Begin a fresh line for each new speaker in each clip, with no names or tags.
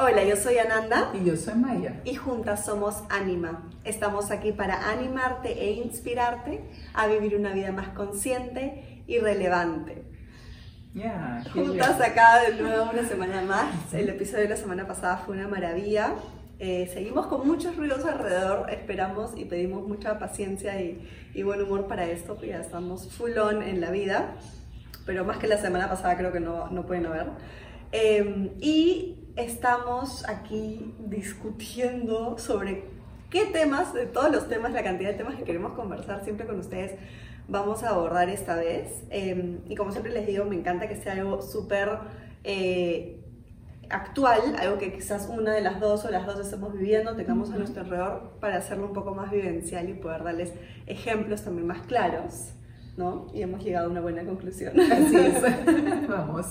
Hola, yo soy Ananda.
Y yo soy Maya.
Y juntas somos Anima. Estamos aquí para animarte e inspirarte a vivir una vida más consciente y relevante.
Yeah,
juntas acá de nuevo una semana más. El episodio de la semana pasada fue una maravilla. Eh, seguimos con muchos ruidos alrededor, esperamos y pedimos mucha paciencia y, y buen humor para esto, porque ya estamos full on en la vida, pero más que la semana pasada creo que no, no pueden haber. Em, y estamos aquí discutiendo sobre qué temas, de todos los temas, la cantidad de temas que queremos conversar siempre con ustedes, vamos a abordar esta vez. Em, y como siempre les digo, me encanta que sea algo súper eh, actual, algo que quizás una de las dos o las dos estemos viviendo, tengamos a nuestro alrededor para hacerlo un poco más vivencial y poder darles ejemplos también más claros. ¿No? Y hemos llegado a una buena conclusión.
Así es. Vamos.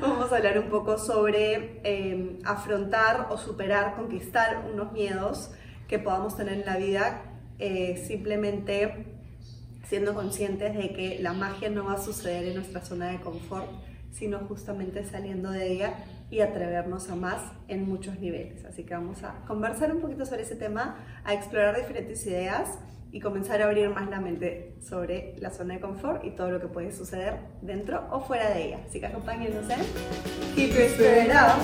Vamos a hablar un poco sobre em, afrontar o superar, conquistar unos miedos que podamos tener en la vida eh, simplemente siendo conscientes de que la magia no va a suceder en nuestra zona de confort, sino justamente saliendo de ella y atrevernos a más en muchos niveles. Así que vamos a conversar un poquito sobre ese tema, a explorar diferentes ideas y comenzar a abrir más la mente sobre la zona de confort y todo lo que puede suceder dentro o fuera de ella. Así que acompáñenos en Keep Your Spirit Up.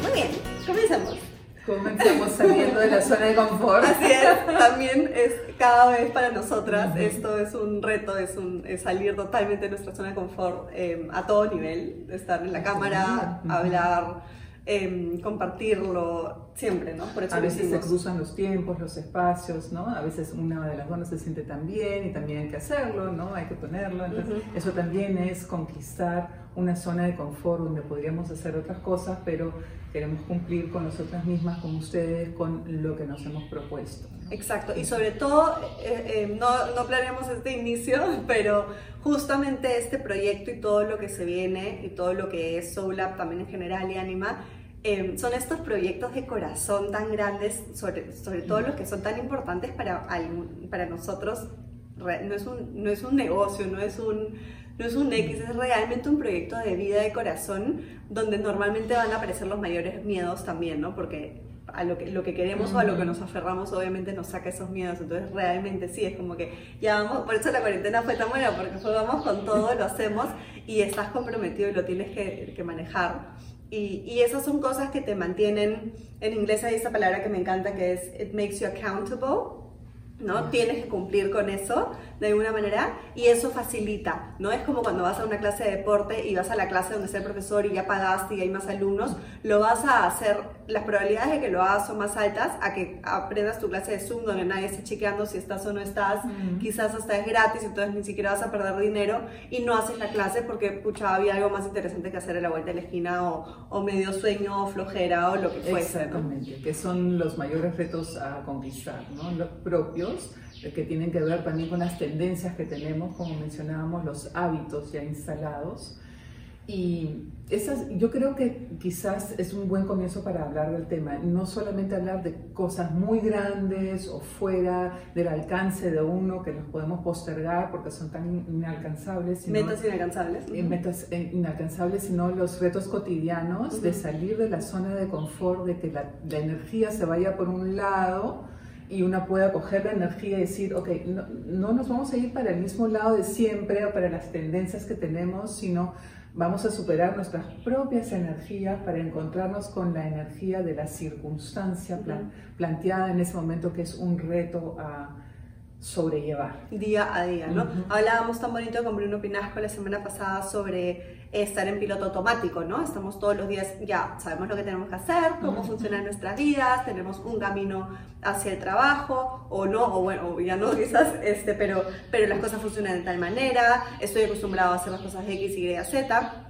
Muy bien, comencemos.
Comenzamos saliendo de la zona de confort.
Así es, también es cada vez para nosotras, esto es un reto, es, un, salir totalmente de nuestra zona de confort eh, a todo nivel, estar en la cámara, hablar Em, compartirlo siempre, ¿no?
Por eso a veces se cruzan los tiempos, los espacios, ¿no? A veces una de las dos no se siente tan bien y también hay que hacerlo, ¿no? Hay que ponerlo. Entonces, eso también es conquistar una zona de confort donde podríamos hacer otras cosas, pero queremos cumplir con nosotras mismas, con ustedes, con lo que nos hemos propuesto.
Exacto, y sobre todo, eh, eh, no, no planeamos este inicio, pero justamente este proyecto y todo lo que se viene y todo lo que es Soul también en general y Anima, Em, son estos proyectos de corazón tan grandes, sobre, sobre todo los que son tan importantes para, para nosotros. No es, un, no es un negocio, no es un, no es un X, es realmente un proyecto de vida de corazón donde normalmente van a aparecer los mayores miedos también, ¿no? Porque a lo que, lo que queremos o a lo que nos aferramos obviamente nos saca esos miedos, entonces realmente sí, es como que ya vamos, por eso la cuarentena fue tan buena, porque fue vamos con todo, lo hacemos y estás comprometido y lo tienes que, que manejar. Y, y, esas son cosas que te mantienen, en inglés hay esa palabra que me encanta que es it makes you accountable, ¿no? Tienes que cumplir con eso de alguna manera y eso facilita, ¿no? Es como cuando vas a una clase de deporte y vas a la clase donde está el profesor y ya pagaste y hay más alumnos, lo vas a hacer, las probabilidades de que lo hagas son más altas a que aprendas tu clase de Zoom donde nadie está chequeando si estás o no estás, quizás hasta es gratis, entonces ni siquiera vas a perder dinero y no haces la clase porque, pucha, había algo más interesante que hacer en la vuelta de la esquina o, o medio sueño o flojera o lo que fuese.
Exactamente, que son los mayores retos a conquistar, ¿no? Los propios que tienen que ver también con las tendencias que tenemos, como mencionábamos, los hábitos ya instalados. Y esas, yo creo que quizás es un buen comienzo para hablar del tema, no solamente hablar de cosas muy grandes o fuera del alcance de uno que los podemos postergar porque son tan inalcanzables.
Sino, metas inalcanzables.
Metas inalcanzables, sino los retos cotidianos de salir de la zona de confort, de que la, la energía se vaya por un lado y una pueda coger la energía y decir, ok, no, no, nos vamos a ir para el mismo lado de siempre o para las tendencias que tenemos, sino vamos a superar nuestras propias energías para encontrarnos con la energía de la circunstancia planteada en ese momento que es un reto a sobrellevar.
Día a día, ¿no? Hablábamos tan bonito con Bruno Pinasco la semana pasada sobre estar en piloto automático, ¿no? Estamos todos los días, ya sabemos lo que tenemos que hacer, cómo funcionan nuestras vidas, tenemos un camino hacia el trabajo, o no, o bueno, ya no quizás, este, pero, pero las cosas funcionan de tal manera, estoy acostumbrado a hacer las cosas X, Y, Z.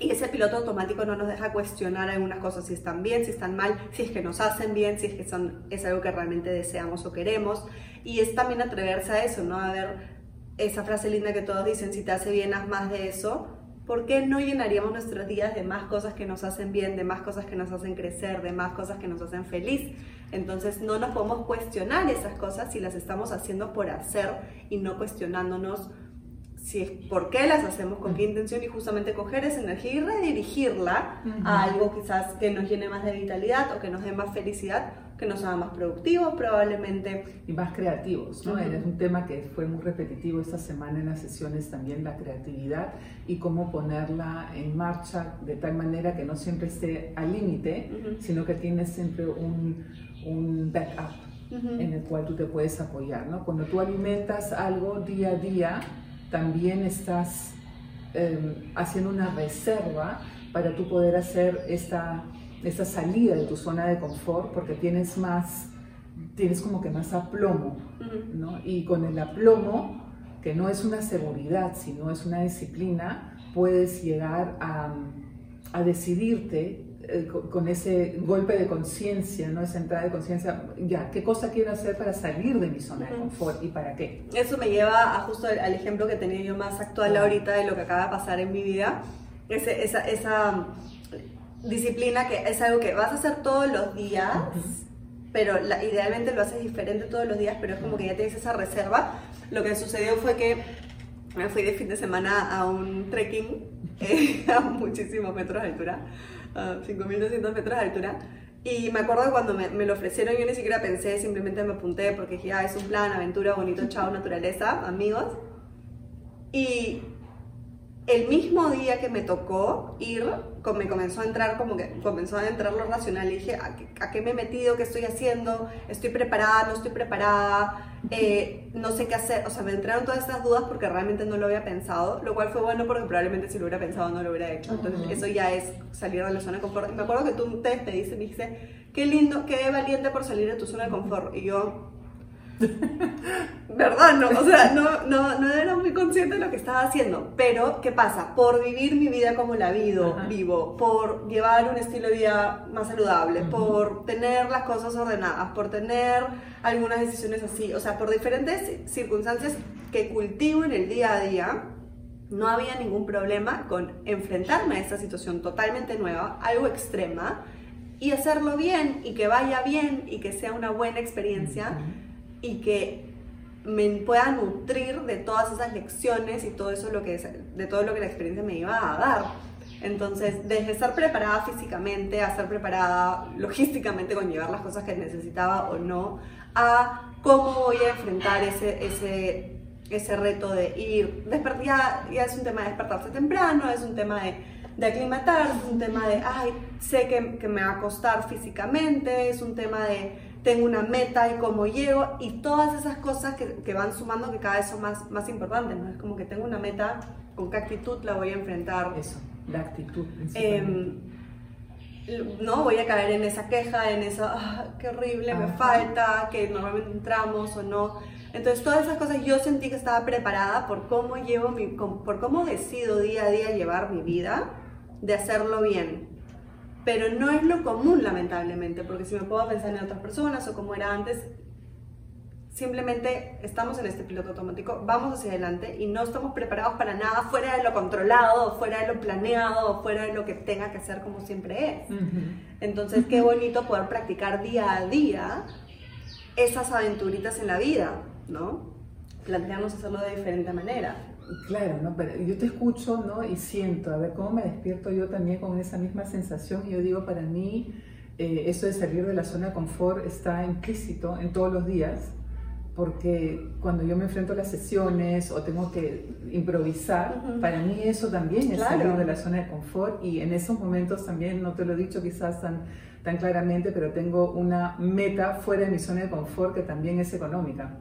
Y ese piloto automático no nos deja cuestionar algunas cosas, si están bien, si están mal, si es que nos hacen bien, si es que son, es algo que realmente deseamos o queremos. Y es también atreverse a eso, ¿no? A ver esa frase linda que todos dicen, si te hace bien, haz más de eso. ¿Por qué no llenaríamos nuestros días de más cosas que nos hacen bien, de más cosas que nos hacen crecer, de más cosas que nos hacen feliz? Entonces no nos podemos cuestionar esas cosas si las estamos haciendo por hacer y no cuestionándonos si es por qué las hacemos, con qué intención y justamente coger esa energía y redirigirla a algo quizás que nos llene más de vitalidad o que nos dé más felicidad, que nos haga más productivos probablemente.
Y más creativos, ¿no? Es un tema que fue muy repetitivo esta semana en las sesiones también, la creatividad y cómo ponerla en marcha de tal manera que no siempre esté al límite, sino que tiene siempre un, un backup. en el cual tú te puedes apoyar, ¿no? Cuando tú alimentas algo día a día, también estás em, haciendo una reserva para tú poder hacer esta, esta salida de tu zona de confort porque tienes más, tienes como que más aplomo, ¿no? Y con el aplomo, que no es una seguridad, sino es una disciplina, puedes llegar a, a decidirte eh, con ese golpe de conciencia, ¿no? Esa entrada de conciencia, ya, ¿qué cosa quiero hacer para salir de mi zona de confort y para qué?
Eso me lleva a justo al ejemplo que tenía yo más actual ahorita de lo que acaba de pasar en mi vida. Ese, esa, esa disciplina que es algo que vas a hacer todos los días, pero idealmente lo haces diferente todos los días, pero es como que ya tienes esa reserva. Lo que sucedió fue que me fui de fin de semana a un trekking eh, a muchísimos metros de altura a 5.200 metros de altura. Y me acuerdo cuando me, me, lo ofrecieron, yo ni siquiera pensé, simplemente me apunté porque dije, ah, es un plan, aventura, bonito, chao, naturaleza, amigos. Y el mismo día que me tocó ir, me comenzó a entrar como que comenzó a entrar lo racional y dije, ¿a qué, me he metido? ¿Qué estoy haciendo? ¿Estoy preparada? ¿No estoy preparada? Eh, no sé qué hacer. O sea, me entraron todas estas dudas porque realmente no lo había pensado, lo cual fue bueno porque probablemente si lo hubiera pensado no lo hubiera hecho. Entonces, eso ya es salir de la zona de confort. Y me acuerdo que tú te despediste y me dijiste, qué lindo, qué valiente por salir de tu zona de confort. Y yo, ¿Verdad? No, o sea, no, no, no, era muy consciente de lo que estaba haciendo. Pero, ¿qué pasa? Por vivir mi vida como la vivo, vivo por llevar un estilo de vida más saludable, por tener las cosas ordenadas, por tener algunas decisiones así, o sea, por diferentes circunstancias que cultivo en el día a día, no había ningún problema con enfrentarme a esta situación totalmente nueva, algo extrema, y hacerlo bien, y que vaya bien, y que sea una buena experiencia y que me pueda nutrir de todas esas lecciones y todo eso lo que de todo lo que la experiencia me iba a dar. Entonces, desde estar preparada físicamente a estar preparada logísticamente con llevar las cosas que necesitaba o no, a cómo voy a enfrentar ese, ese, ese reto de ir, ya, ya es un tema de despertarse temprano, es un tema de, de aclimatar, es un tema de, ay, sé que, que me va a costar físicamente, es un tema de tengo una meta y cómo llego y todas esas cosas que, que, van sumando que cada vez son más, más importantes, ¿no? Es como que tengo una meta, con qué actitud la voy a enfrentar.
Eso, la actitud.
Eh, no voy a caer en esa queja, en esa, ah, qué horrible, me falta, que normalmente entramos o no. Entonces todas esas cosas yo sentí que estaba preparada por cómo llevo mi, por cómo decido día a día llevar mi vida, de hacerlo bien pero no es lo común lamentablemente, porque si me puedo pensar en otras personas o como era antes, simplemente estamos en este piloto automático, vamos hacia adelante y no estamos preparados para nada fuera de lo controlado, fuera de lo planeado, fuera de lo que tenga que hacer como siempre es. Entonces, qué bonito poder practicar día a día esas aventuritas en la vida, ¿no? Plantearnos hacerlo de diferente manera.
Claro, ¿no? pero yo te escucho ¿no? y siento, a ver cómo me despierto yo también con esa misma sensación. Y yo digo, para mí, eh, eso de salir de la zona de confort está implícito en todos los días, porque cuando yo me enfrento a las sesiones o tengo que improvisar, para mí eso también es salir de la zona de confort. Y en esos momentos también, no te lo he dicho quizás tan tan claramente, pero tengo una meta fuera de mi zona de confort que también es económica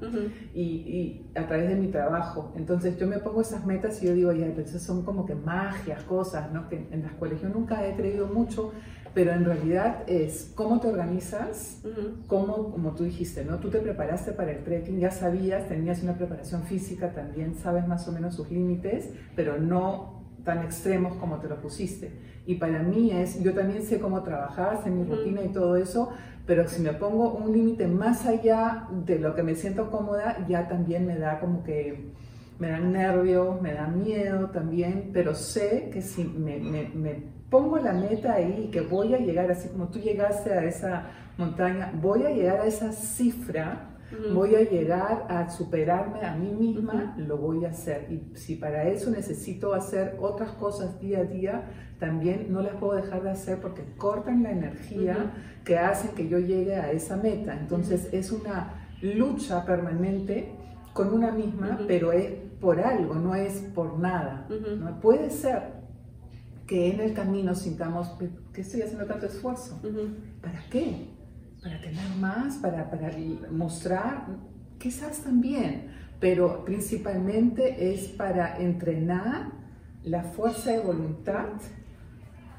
y, y, a través de mi trabajo. Entonces yo me pongo esas metas y yo digo, ya, pero esas son como que magias, cosas, ¿no? Que en las cuales yo nunca he creído mucho, pero en realidad es cómo te organizas, cómo, como tú dijiste, ¿no? Tú te preparaste para el trekking, ya sabías, tenías una preparación física, también sabes más o menos sus límites, pero no tan extremos como te lo pusiste. Y para mí es, yo también sé cómo trabajar, sé mi rutina y todo eso, pero si me pongo un límite más allá de lo que me siento cómoda, ya también me da como que, me da nervios, me da miedo también, pero sé que si me, me, me pongo la meta ahí, que voy a llegar, así como tú llegaste a esa montaña, voy a llegar a esa cifra voy a llegar a superarme a mí misma, lo voy a hacer. Y si para eso necesito hacer otras cosas día a día, también no las puedo dejar de hacer porque cortan la energía que hacen que yo llegue a esa meta. Entonces es una lucha permanente con una misma, pero es por algo, no es por nada. ¿no? Puede ser que en el camino sintamos que estoy haciendo tanto esfuerzo. ¿Para qué? ¿Para tener más? ¿Para, para mostrar? Quizás también, pero principalmente es para entrenar la fuerza de voluntad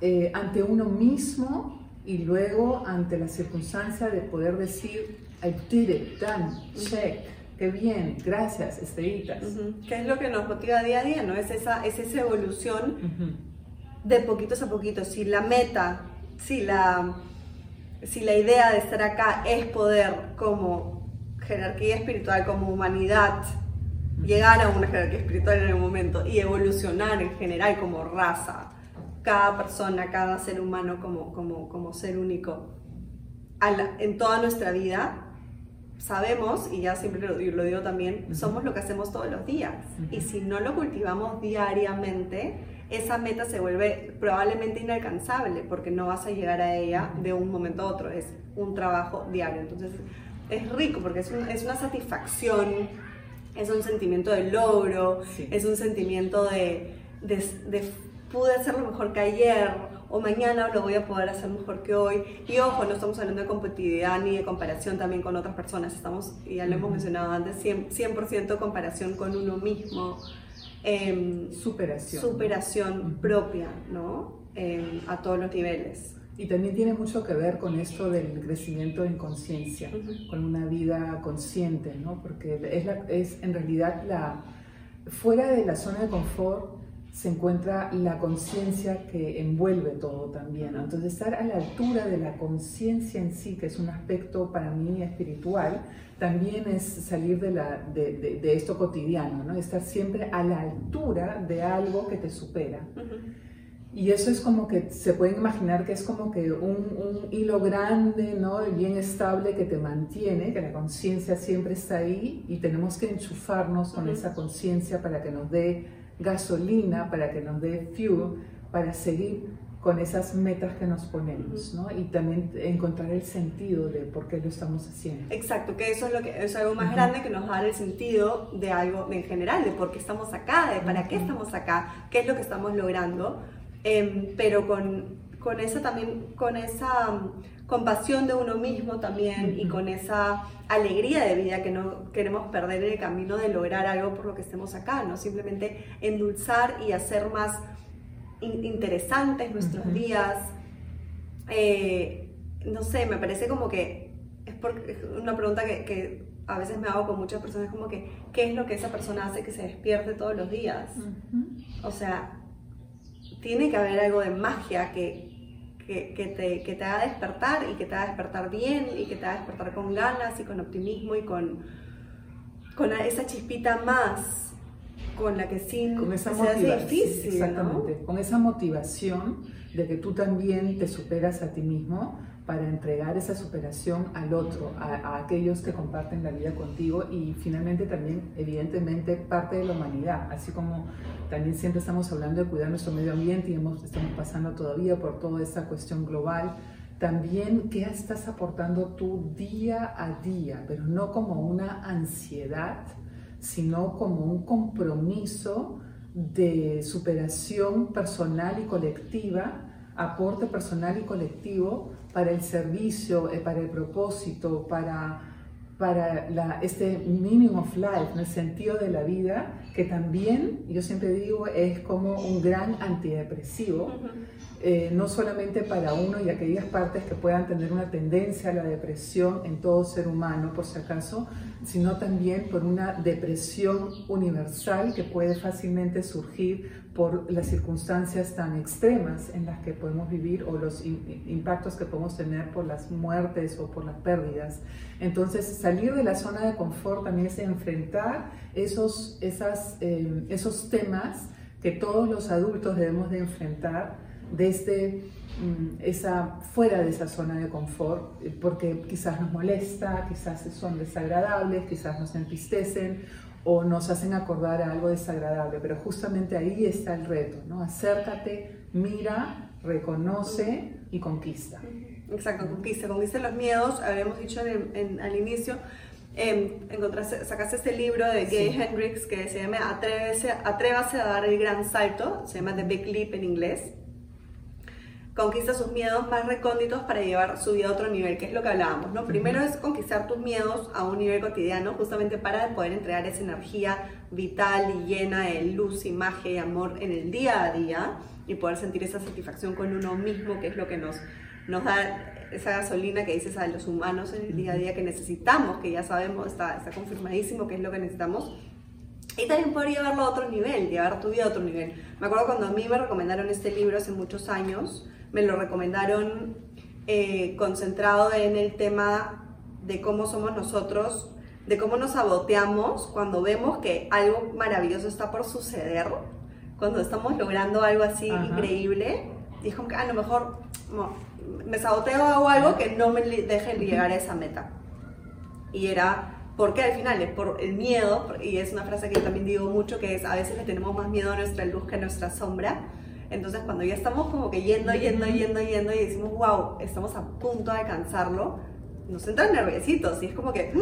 eh, ante uno mismo y luego ante la circunstancia de poder decir, I did it, done, check, qué bien, gracias, estrellitas.
¿Qué es lo que nos motiva día a día? ¿no? Es, esa, es esa evolución de poquitos a poquitos. Si la meta, si la, si la idea de estar acá es poder como jerarquía espiritual, como humanidad, llegar a una jerarquía espiritual en el momento y evolucionar en general como raza, cada persona, cada ser humano como, como, como ser único en toda nuestra vida, sabemos, y ya siempre lo, lo digo también, somos lo que hacemos todos los días. Y si no lo cultivamos diariamente, esa meta se vuelve probablemente inalcanzable porque no vas a llegar a ella de un momento a otro. Es un trabajo diario. Entonces es rico porque es, es una satisfacción, es un sentimiento de logro, es un sentimiento de, de, de pude hacerlo mejor que ayer o mañana lo voy a poder hacer mejor que hoy. Y ojo, no estamos hablando de competitividad ni de comparación también con otras personas, estamos, ya lo hemos mencionado antes, 100%, comparación con uno mismo.
Em, superación.
Superación propia, ¿no? Em, a todos los niveles.
Y también tiene mucho que ver con esto del crecimiento en conciencia, con una vida consciente, ¿no? Porque es, es en realidad la, fuera de la zona de confort, se encuentra la conciencia que envuelve todo también. Entonces, estar a la altura de la conciencia en sí, que es un aspecto para mí espiritual, también es salir de, la, de, esto cotidiano, ¿no? estar siempre a la altura de algo que te supera. Y eso es como que se pueden imaginar que es como que un, un hilo grande, ¿no? bien estable que te mantiene, que la conciencia siempre está ahí y tenemos que enchufarnos con esa conciencia para que nos dé gasolina para que nos dé fuel para seguir con esas metas que nos ponemos, ¿no? Y también encontrar el sentido de por qué lo estamos haciendo.
Exacto, que eso es lo que es algo más grande que nos da el sentido de algo en general, de por qué estamos acá, de para qué estamos acá, qué es lo que estamos logrando, em, pero con, con esa también, con esa compasión de uno mismo también y con esa alegría de vida que no queremos perder en el camino de lograr algo por lo que estemos acá, ¿no? Simplemente endulzar y hacer más interesantes nuestros días. Eh, no sé, me parece como que es, una pregunta que, a veces me hago con muchas personas, como que, ¿qué es lo que esa persona hace que se despierte todos los días? O sea, tiene que haber algo de magia que, que, te, que te haga despertar y que te haga despertar bien y que te haga despertar con ganas y con optimismo y con, con esa chispita más con la que sin
con esa motivación, difícil, exactamente, con esa motivación de que tú también te superas a ti mismo para entregar esa superación al otro, a, aquellos que comparten la vida contigo y finalmente también, evidentemente, parte de la humanidad, así como también siempre estamos hablando de cuidar nuestro medio ambiente y hemos, estamos pasando todavía por toda esta cuestión global. También, ¿qué estás aportando tú día a día? Pero no como una ansiedad, sino como un compromiso de superación personal y colectiva, aporte personal y colectivo para el servicio, eh, para el propósito, para, para la, este meaning of life, el sentido de la vida, que también, yo siempre digo, es como un gran antidepresivo, eh, no solamente para uno y aquellas partes que puedan tener una tendencia a la depresión en todo ser humano, por si acaso, sino también por una depresión universal que puede fácilmente surgir por las circunstancias tan extremas en las que podemos vivir o los impactos que podemos tener por las muertes o por las pérdidas. Entonces, salir de la zona de confort también es enfrentar esos, esas, eh, esos temas que todos los adultos debemos de enfrentar desde mm, esa, fuera de esa zona de confort, eh, porque quizás nos molesta, quizás son desagradables, quizás nos entristecen o nos hacen acordar a algo desagradable, pero justamente ahí está el reto, ¿no? Acércate, mira, reconoce y conquista.
Exacto, conquista, conquista los miedos, habíamos dicho en, al inicio, eh, encontraste, sacaste este libro de Gay Hendrix que se llama Atrévese, Atrévase a dar el gran salto, se llama The Big Leap en inglés. Conquista sus miedos más recónditos para llevar su vida a otro nivel, que es lo que hablábamos, ¿no? Primero es conquistar tus miedos a un nivel cotidiano, justamente para poder entregar esa energía vital y llena de luz y magia y amor en el día a día y poder sentir esa satisfacción con uno mismo, que es lo que nos, nos da esa gasolina que dices a los humanos en el día a día que necesitamos, que ya sabemos, está, está confirmadísimo que es lo que necesitamos. Y también poder llevarlo a otro nivel, llevar tu vida a otro nivel. Me acuerdo cuando a mí me recomendaron este libro hace muchos años, me lo recomendaron eh, concentrado en el tema de cómo somos nosotros, de cómo nos saboteamos cuando vemos que algo maravilloso está por suceder, cuando estamos logrando algo así increíble, dijo que a lo mejor me saboteo o algo que no me deje llegar a esa meta. Y era, porque al final es por el miedo, y es una frase que yo también digo mucho, que es a veces le tenemos más miedo a nuestra luz que a nuestra sombra. Entonces cuando ya estamos como que yendo, yendo, yendo, yendo y decimos, wow, estamos a punto de alcanzarlo, nos entran nerviositos y es como que,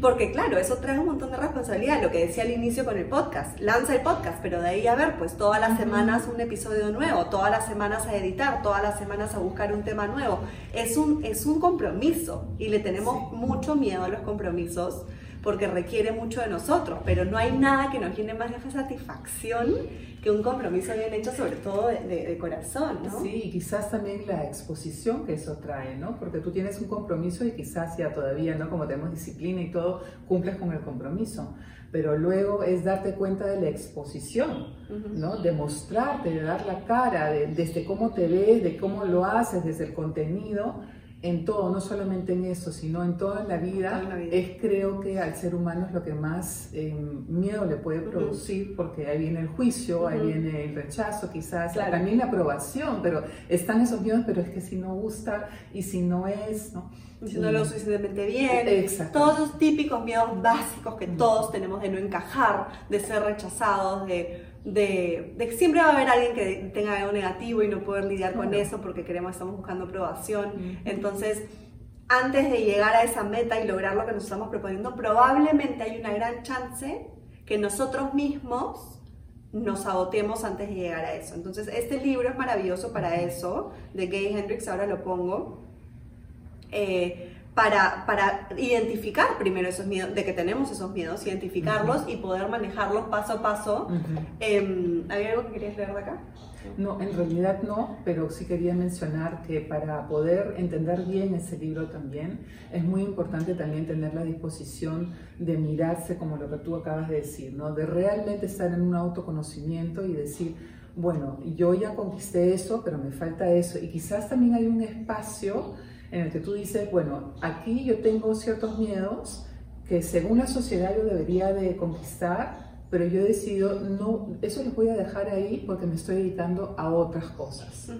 porque claro, eso trae un montón de responsabilidad, lo que decía al inicio con el podcast, lanza el podcast, pero de ahí a ver, pues todas las semanas un episodio nuevo, todas las semanas a editar, todas las semanas a buscar un tema nuevo, es un, es un compromiso y le tenemos mucho miedo a los compromisos porque requiere mucho de nosotros, pero no hay nada que nos llene más de satisfacción que un compromiso bien hecho, sobre todo de, corazón, ¿no?
Sí, y quizás también la exposición que eso trae, ¿no? Porque tú tienes un compromiso y quizás ya todavía, ¿no? Como tenemos disciplina y todo, cumples con el compromiso. Pero luego es darte cuenta de la exposición, ¿no? De mostrarte, de dar la cara, desde cómo te ves, de cómo lo haces, desde el contenido en todo, no solamente en eso, sino en toda la vida, es creo que al ser humano es lo que más em, miedo le puede producir, porque ahí viene el juicio, ahí viene el rechazo, quizás también la aprobación, pero están esos miedos, pero es que si no gusta y si no es, ¿no?
Si no lo suficientemente bien, todos esos típicos miedos básicos que todos tenemos de no encajar, de ser rechazados, de de, que siempre va a haber alguien que tenga algo negativo y no poder lidiar con eso porque queremos, estamos buscando aprobación. Entonces, antes de llegar a esa meta y lograr lo que nos estamos proponiendo, probablemente hay una gran chance que nosotros mismos nos saboteemos antes de llegar a eso. Entonces, este libro es maravilloso para eso, de Gay Hendrix, ahora lo pongo. Eh, para, para, identificar primero esos miedos, de que tenemos esos miedos, identificarlos y poder manejarlos paso a paso. Em, ¿Había algo que querías leer de acá?
No, en realidad no, pero sí quería mencionar que para poder entender bien ese libro también, es muy importante también tener la disposición de mirarse como lo que tú acabas de decir, ¿no? De realmente estar en un autoconocimiento y decir, bueno, yo ya conquisté eso, pero me falta eso. Y quizás también hay un espacio en el que tú dices, bueno, aquí yo tengo ciertos miedos que según la sociedad yo debería de conquistar, pero yo he decidido, no, eso lo voy a dejar ahí porque me estoy dedicando a otras cosas.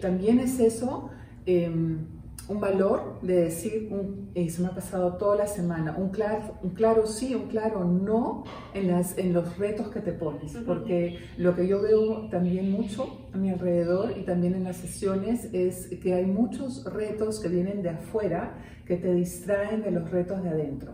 También es eso. Em, un valor de decir, un, se me ha pasado toda la semana, un claro, un claro sí, un claro no en, las, en los retos que te pones, porque lo que yo veo también mucho a mi alrededor y también en las sesiones es que hay muchos retos que vienen de afuera que te distraen de los retos de adentro.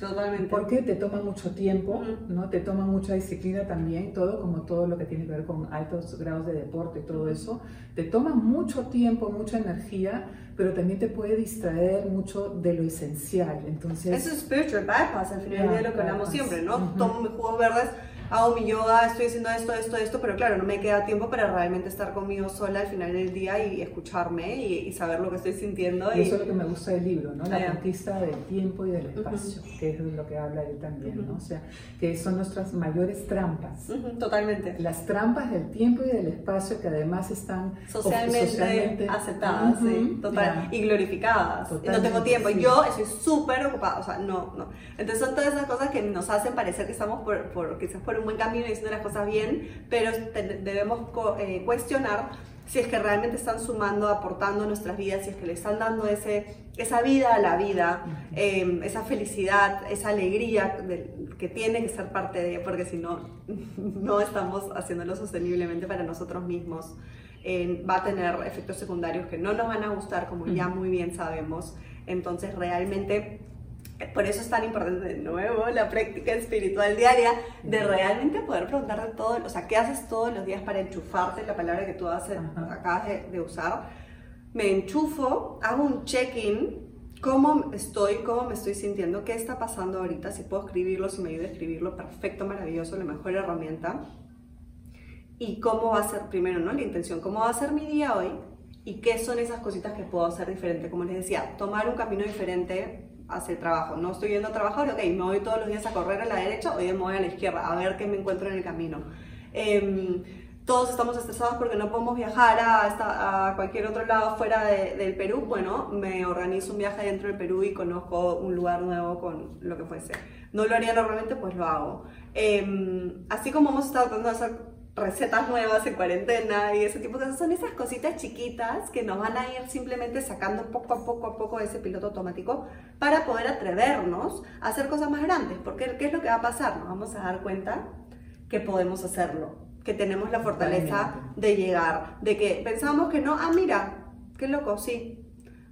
Totalmente.
Porque te toma mucho tiempo, ¿no? Te toma mucha disciplina también, todo como todo lo que tiene que ver con altos grados de deporte y todo eso. Te toma mucho tiempo, mucha energía, pero también te puede distraer mucho de lo esencial. Entonces,
Eso es spiritual bypass, al final de lo que hablamos siempre, ¿no? Tomo mis jugos verdes hago mi yoga, estoy haciendo esto, esto, esto, pero claro, no me queda tiempo para realmente estar conmigo sola al final del día y escucharme y, saber lo que estoy sintiendo.
Y, eso es lo que me gusta del libro, ¿no? La conquista del tiempo y del espacio, que es lo que habla él también, ¿no? O sea, que son nuestras mayores trampas.
Totalmente.
Las trampas del tiempo y del espacio que además están
socialmente, aceptadas, sí, total, y glorificadas. no tengo tiempo, yo estoy súper ocupada, o sea, no, no. Entonces son todas esas cosas que nos hacen parecer que estamos por, por quizás por por un buen camino y haciendo las cosas bien, pero debemos eh, cuestionar si es que realmente están sumando, aportando a nuestras vidas, si es que le están dando ese, esa vida a la vida, em, esa felicidad, esa alegría que tiene que ser parte de, porque si no, no estamos haciéndolo sosteniblemente para nosotros mismos. va a tener efectos secundarios que no nos van a gustar, como ya muy bien sabemos. Entonces, realmente por eso es tan importante de nuevo la práctica espiritual diaria, de realmente poder preguntarte todo, o sea, ¿qué haces todos los días para enchufarte? La palabra que tú haces, acabas de, usar. Me enchufo, hago un check-in, cómo estoy, cómo me estoy sintiendo, qué está pasando ahorita, si puedo escribirlo, si me ayuda a escribirlo, perfecto, maravilloso, la mejor herramienta. Y cómo va a ser, primero, ¿no? La intención, cómo va a ser mi día hoy y qué son esas cositas que puedo hacer diferente. Como les decía, tomar un camino diferente hacer trabajo. No estoy yendo a trabajar, ok, me voy todos los días a correr a la derecha, hoy me voy a la izquierda, a ver qué me encuentro en el camino. Em, todos estamos estresados porque no podemos viajar a, a cualquier otro lado fuera del Perú. Bueno, me organizo un viaje dentro del Perú y conozco un lugar nuevo con lo que fuese. No lo haría normalmente, pues lo hago. Em, así como hemos estado tratando de hacer recetas nuevas en cuarentena y ese tipo de cosas. Son esas cositas chiquitas que nos van a ir simplemente sacando poco a poco a poco ese piloto automático para poder atrevernos a hacer cosas más grandes. Porque ¿qué es lo que va a pasar? Nos vamos a dar cuenta que podemos hacerlo, que tenemos la fortaleza de llegar, de que pensamos que no, ah, mira, qué loco, sí,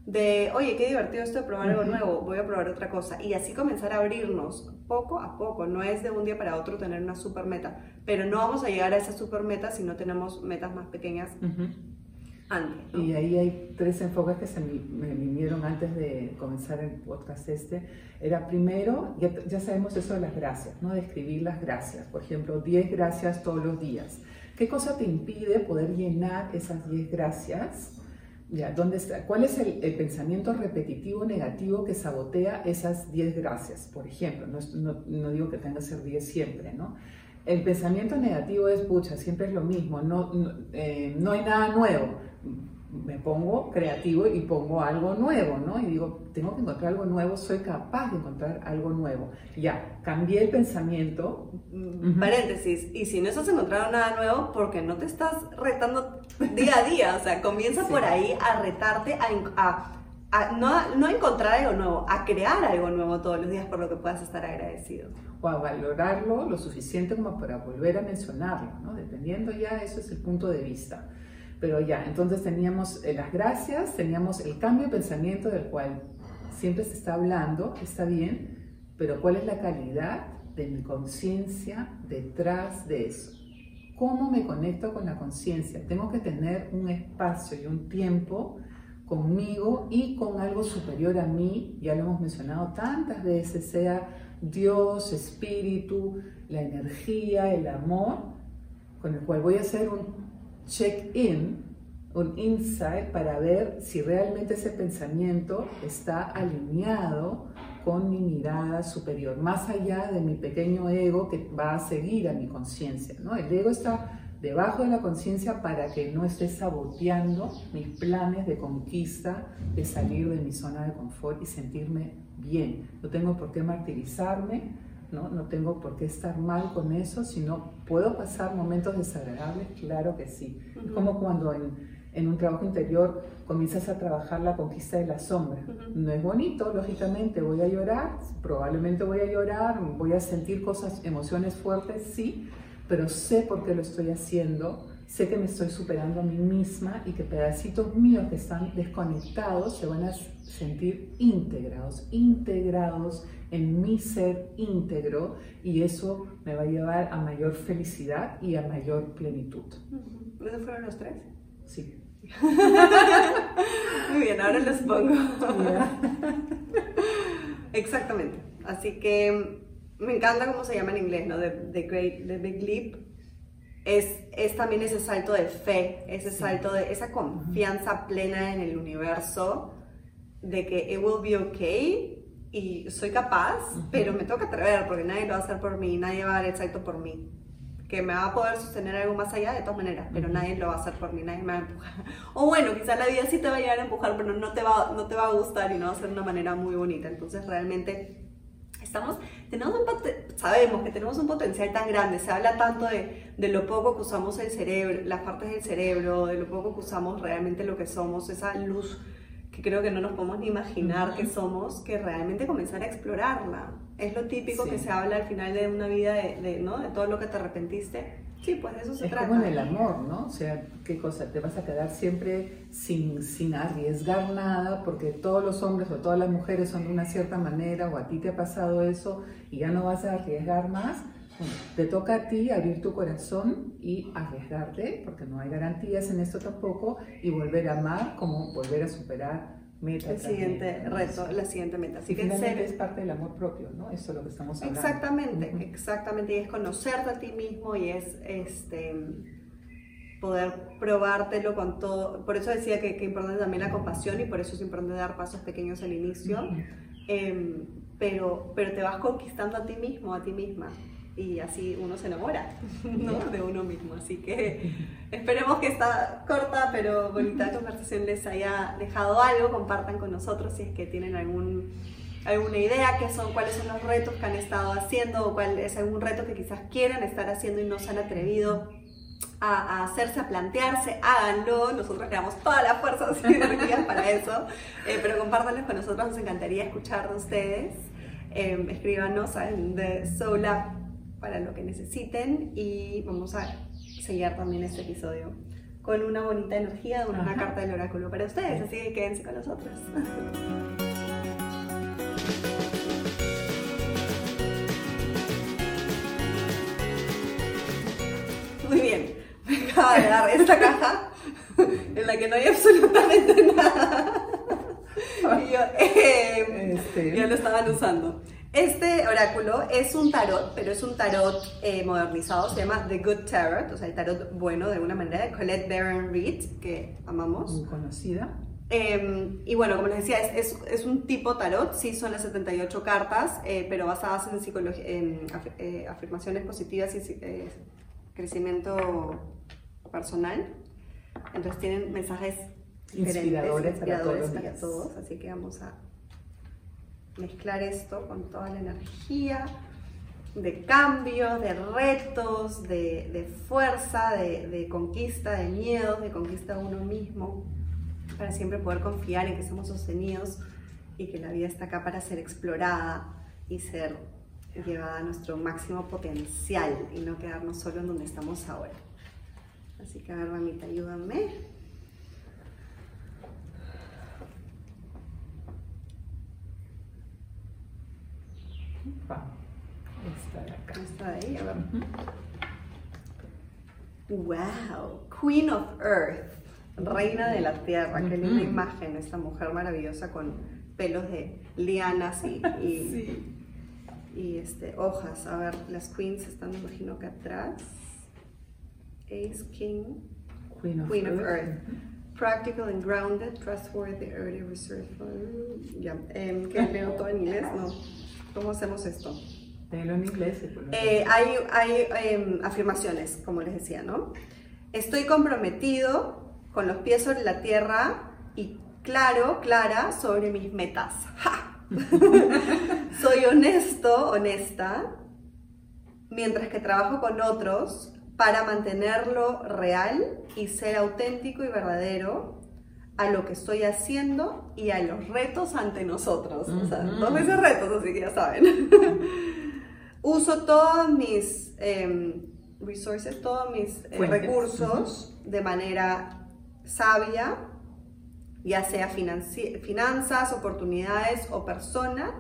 de, oye, qué divertido esto de probar algo nuevo, voy a probar otra cosa. Y así comenzar a abrirnos poco a poco. No es de un día para otro tener una super meta, pero no vamos a llegar a esa super meta si no tenemos metas más pequeñas antes.
Y ahí hay tres enfoques que se me, vinieron antes de comenzar el podcast este. Era primero, ya, ya sabemos eso de las gracias, ¿no? De escribir las gracias. Por ejemplo, 10 gracias todos los días. ¿Qué cosa te impide poder llenar esas 10 gracias? ¿Dónde está? ¿Cuál es el, pensamiento repetitivo negativo que sabotea esas 10 gracias? Por ejemplo, no, digo que tenga que ser 10 siempre, ¿no? El pensamiento negativo es, pucha, siempre es lo mismo, no, no, eh, no hay nada nuevo me pongo creativo y pongo algo nuevo, ¿no? Y digo, tengo que encontrar algo nuevo, soy capaz de encontrar algo nuevo. Ya, cambié el pensamiento.
Paréntesis, y si no estás encontrando nada nuevo, porque no te estás retando día a día, o sea, comienza por ahí a retarte, a, a, no, no a encontrar algo nuevo, a crear algo nuevo todos los días por lo que puedas estar agradecido.
O a valorarlo lo suficiente como para volver a mencionarlo, ¿no? Dependiendo ya, eso es el punto de vista. Pero ya, entonces teníamos eh, las gracias, teníamos el cambio de pensamiento del cual siempre se está hablando, está bien, pero ¿cuál es la calidad de mi conciencia detrás de eso? ¿Cómo me conecto con la conciencia? Tengo que tener un espacio y un tiempo conmigo y con algo superior a mí, ya lo hemos mencionado tantas veces, sea Dios, espíritu, la energía, el amor, con el cual voy a hacer un check-in, un insight para ver si realmente ese pensamiento está alineado con mi mirada superior, más allá de mi pequeño ego que va a seguir a mi conciencia. ¿no? El ego está debajo de la conciencia para que no esté saboteando mis planes de conquista, de salir de mi zona de confort y sentirme bien. No tengo por qué martirizarme, ¿no? No tengo por qué estar mal con eso, sino puedo pasar momentos desagradables, claro que sí. Es como cuando en, en, un trabajo interior comienzas a trabajar la conquista de la sombra. No es bonito, lógicamente, voy a llorar, probablemente voy a llorar, voy a sentir cosas, emociones fuertes, sí, pero sé por qué lo estoy haciendo sé que me estoy superando a mí misma y que pedacitos míos que están desconectados se van a sentir integrados, integrados en mi ser íntegro y eso me va a llevar a mayor felicidad y a mayor plenitud.
¿Esos fueron los tres?
Sí.
Muy bien, ahora los pongo. Exactamente. Así que me encanta cómo se llama en inglés, ¿no? The, Great, The Big Leap es, también ese salto de fe, ese salto de esa confianza plena en el universo, de que it will be okay y soy capaz, pero me toca atrever porque nadie lo va a hacer por mí, nadie va a dar el salto por mí. Que me va a poder sostener algo más allá de todas maneras, pero nadie lo va a hacer por mí, nadie me va a empujar. O bueno, quizá la vida sí te va a llegar a empujar, pero no te va, no te va a gustar y no va a ser de una manera muy bonita. Entonces realmente estamos, tenemos un sabemos que tenemos un potencial tan grande, se habla tanto de, de, lo poco que usamos el cerebro, las partes del cerebro, de lo poco que usamos realmente lo que somos, esa luz que creo que no nos podemos ni imaginar que somos, que realmente comenzar a explorarla. Es lo típico que se habla al final de una vida, de, de, ¿no? de todo lo que te arrepentiste Sí, pues eso se
es
trata.
como en el amor, ¿no? O sea, ¿qué cosa? Te vas a quedar siempre sin, sin arriesgar nada porque todos los hombres o todas las mujeres son de una cierta manera o a ti te ha pasado eso y ya no vas a arriesgar más. te toca a ti abrir tu corazón y arriesgarte, porque no hay garantías en esto tampoco, y volver a amar como volver a superar
el siguiente reto, la siguiente meta.
Así que es parte del amor propio, ¿no? Eso es lo que estamos hablando.
Exactamente, exactamente. Y es conocerte a ti mismo y es este poder probártelo con todo. Por eso decía que, que importante también la compasión y por eso es importante dar pasos pequeños al inicio. Em, pero, pero te vas conquistando a ti mismo, a ti misma y así uno se enamora de uno mismo. Así que esperemos que esta corta pero bonita conversación les haya dejado algo. Compartan con nosotros si es que tienen algún, alguna idea, qué son, cuáles son los retos que han estado haciendo o cuál es algún reto que quizás quieran estar haciendo y no se han atrevido. A, hacerse, a plantearse, háganlo, nosotros le damos todas las fuerzas y energías para eso, eh, pero compártanles con nosotros, nos encantaría escuchar de ustedes. Eh, escríbanos en The Soul para lo que necesiten y vamos a sellar también este episodio con una bonita energía, una carta del oráculo para ustedes, así que quédense con nosotros. Muy bien, me acaba de dar esta caja en la que no hay absolutamente nada. Y yo, eh, este. ya lo estaban usando. Este oráculo es un tarot, pero es un tarot eh, modernizado, se llama The Good Tarot, o sea, el tarot bueno de alguna manera, de Colette Baron Reed, que amamos.
Muy conocida.
Em, y bueno, como les decía, es, es, un tipo tarot, sí son las 78 cartas, eh, pero basadas en, psicología, en eh, afirmaciones positivas y crecimiento personal. Entonces tienen mensajes
inspiradores, inspiradores
para todos, así que vamos a mezclar esto con toda la energía de cambio, de retos, de, fuerza, de, conquista, de miedos, de conquista de uno mismo, para siempre poder confiar en que somos sostenidos y que la vida está acá para ser explorada y ser llevada a nuestro máximo potencial y no quedarnos solo en donde estamos ahora. Así que a ver, mamita, ayúdame.
Esta de acá.
Esta de ahí, a ver. Wow, Queen of Earth, reina de la tierra. Qué linda imagen, esta mujer maravillosa con pelos de lianas y, y, este, hojas. A ver, las queens están, me imagino, acá atrás. Ace King,
Queen of Earth.
Practical and grounded, trustworthy, early, resourceful. Ya, eh, ¿qué leo todo en inglés? No. ¿Cómo hacemos esto?
en inglés.
Eh, hay hay em, afirmaciones, como les decía, ¿no? Estoy comprometido con los pies sobre la tierra y claro, clara sobre mis metas. Soy honesto, honesta, mientras que trabajo con otros para mantenerlo real y ser auténtico y verdadero a lo que estoy haciendo y a los retos ante nosotros. O sea, dos veces retos, así que ya saben. Uso todos mis eh, resources, todos mis eh, recursos de manera sabia, ya sea finanzas, oportunidades o personas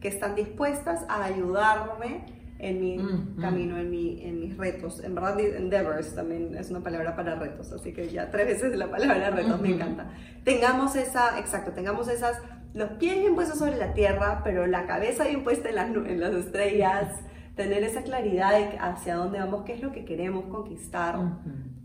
que están dispuestas a ayudarme en mi camino, en, mi, en mis retos. En verdad, endeavors también es una palabra para retos, así que ya tres veces la palabra retos, me encanta. Tengamos esa, exacto, tengamos esas, los pies bien puestos sobre la tierra, pero la cabeza bien puesta en las, en las estrellas, tener esa claridad de hacia dónde vamos, qué es lo que queremos conquistar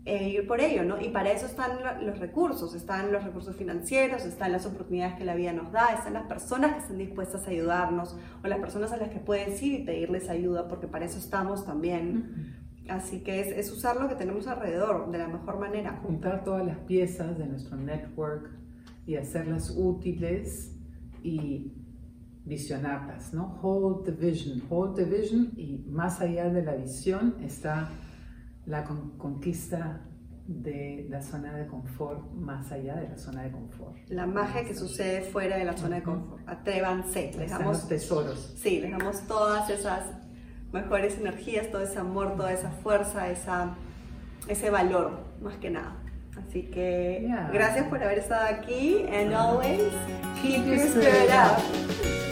e ir por ello, ¿no? Y para eso están los recursos, están los recursos financieros, están las oportunidades que la vida nos da, están las personas que están dispuestas a ayudarnos o las personas a las que puedes ir y pedirles ayuda, porque para eso estamos también. Así que es, es, usar lo que tenemos alrededor de la mejor manera.
Juntar todas las piezas de nuestro network y hacerlas útiles y visionarlas, ¿no? Hold the vision, hold the vision y más allá de la visión está la conquista de la zona de confort más allá de la zona de confort.
La magia que sucede fuera de la zona de confort. Atrévanse, les damos
tesoros.
Sí, les damos todas esas mejores energías, todo ese amor, toda esa fuerza, esa, ese valor, más que nada. Así que gracias por haber estado aquí and always keep your spirit up.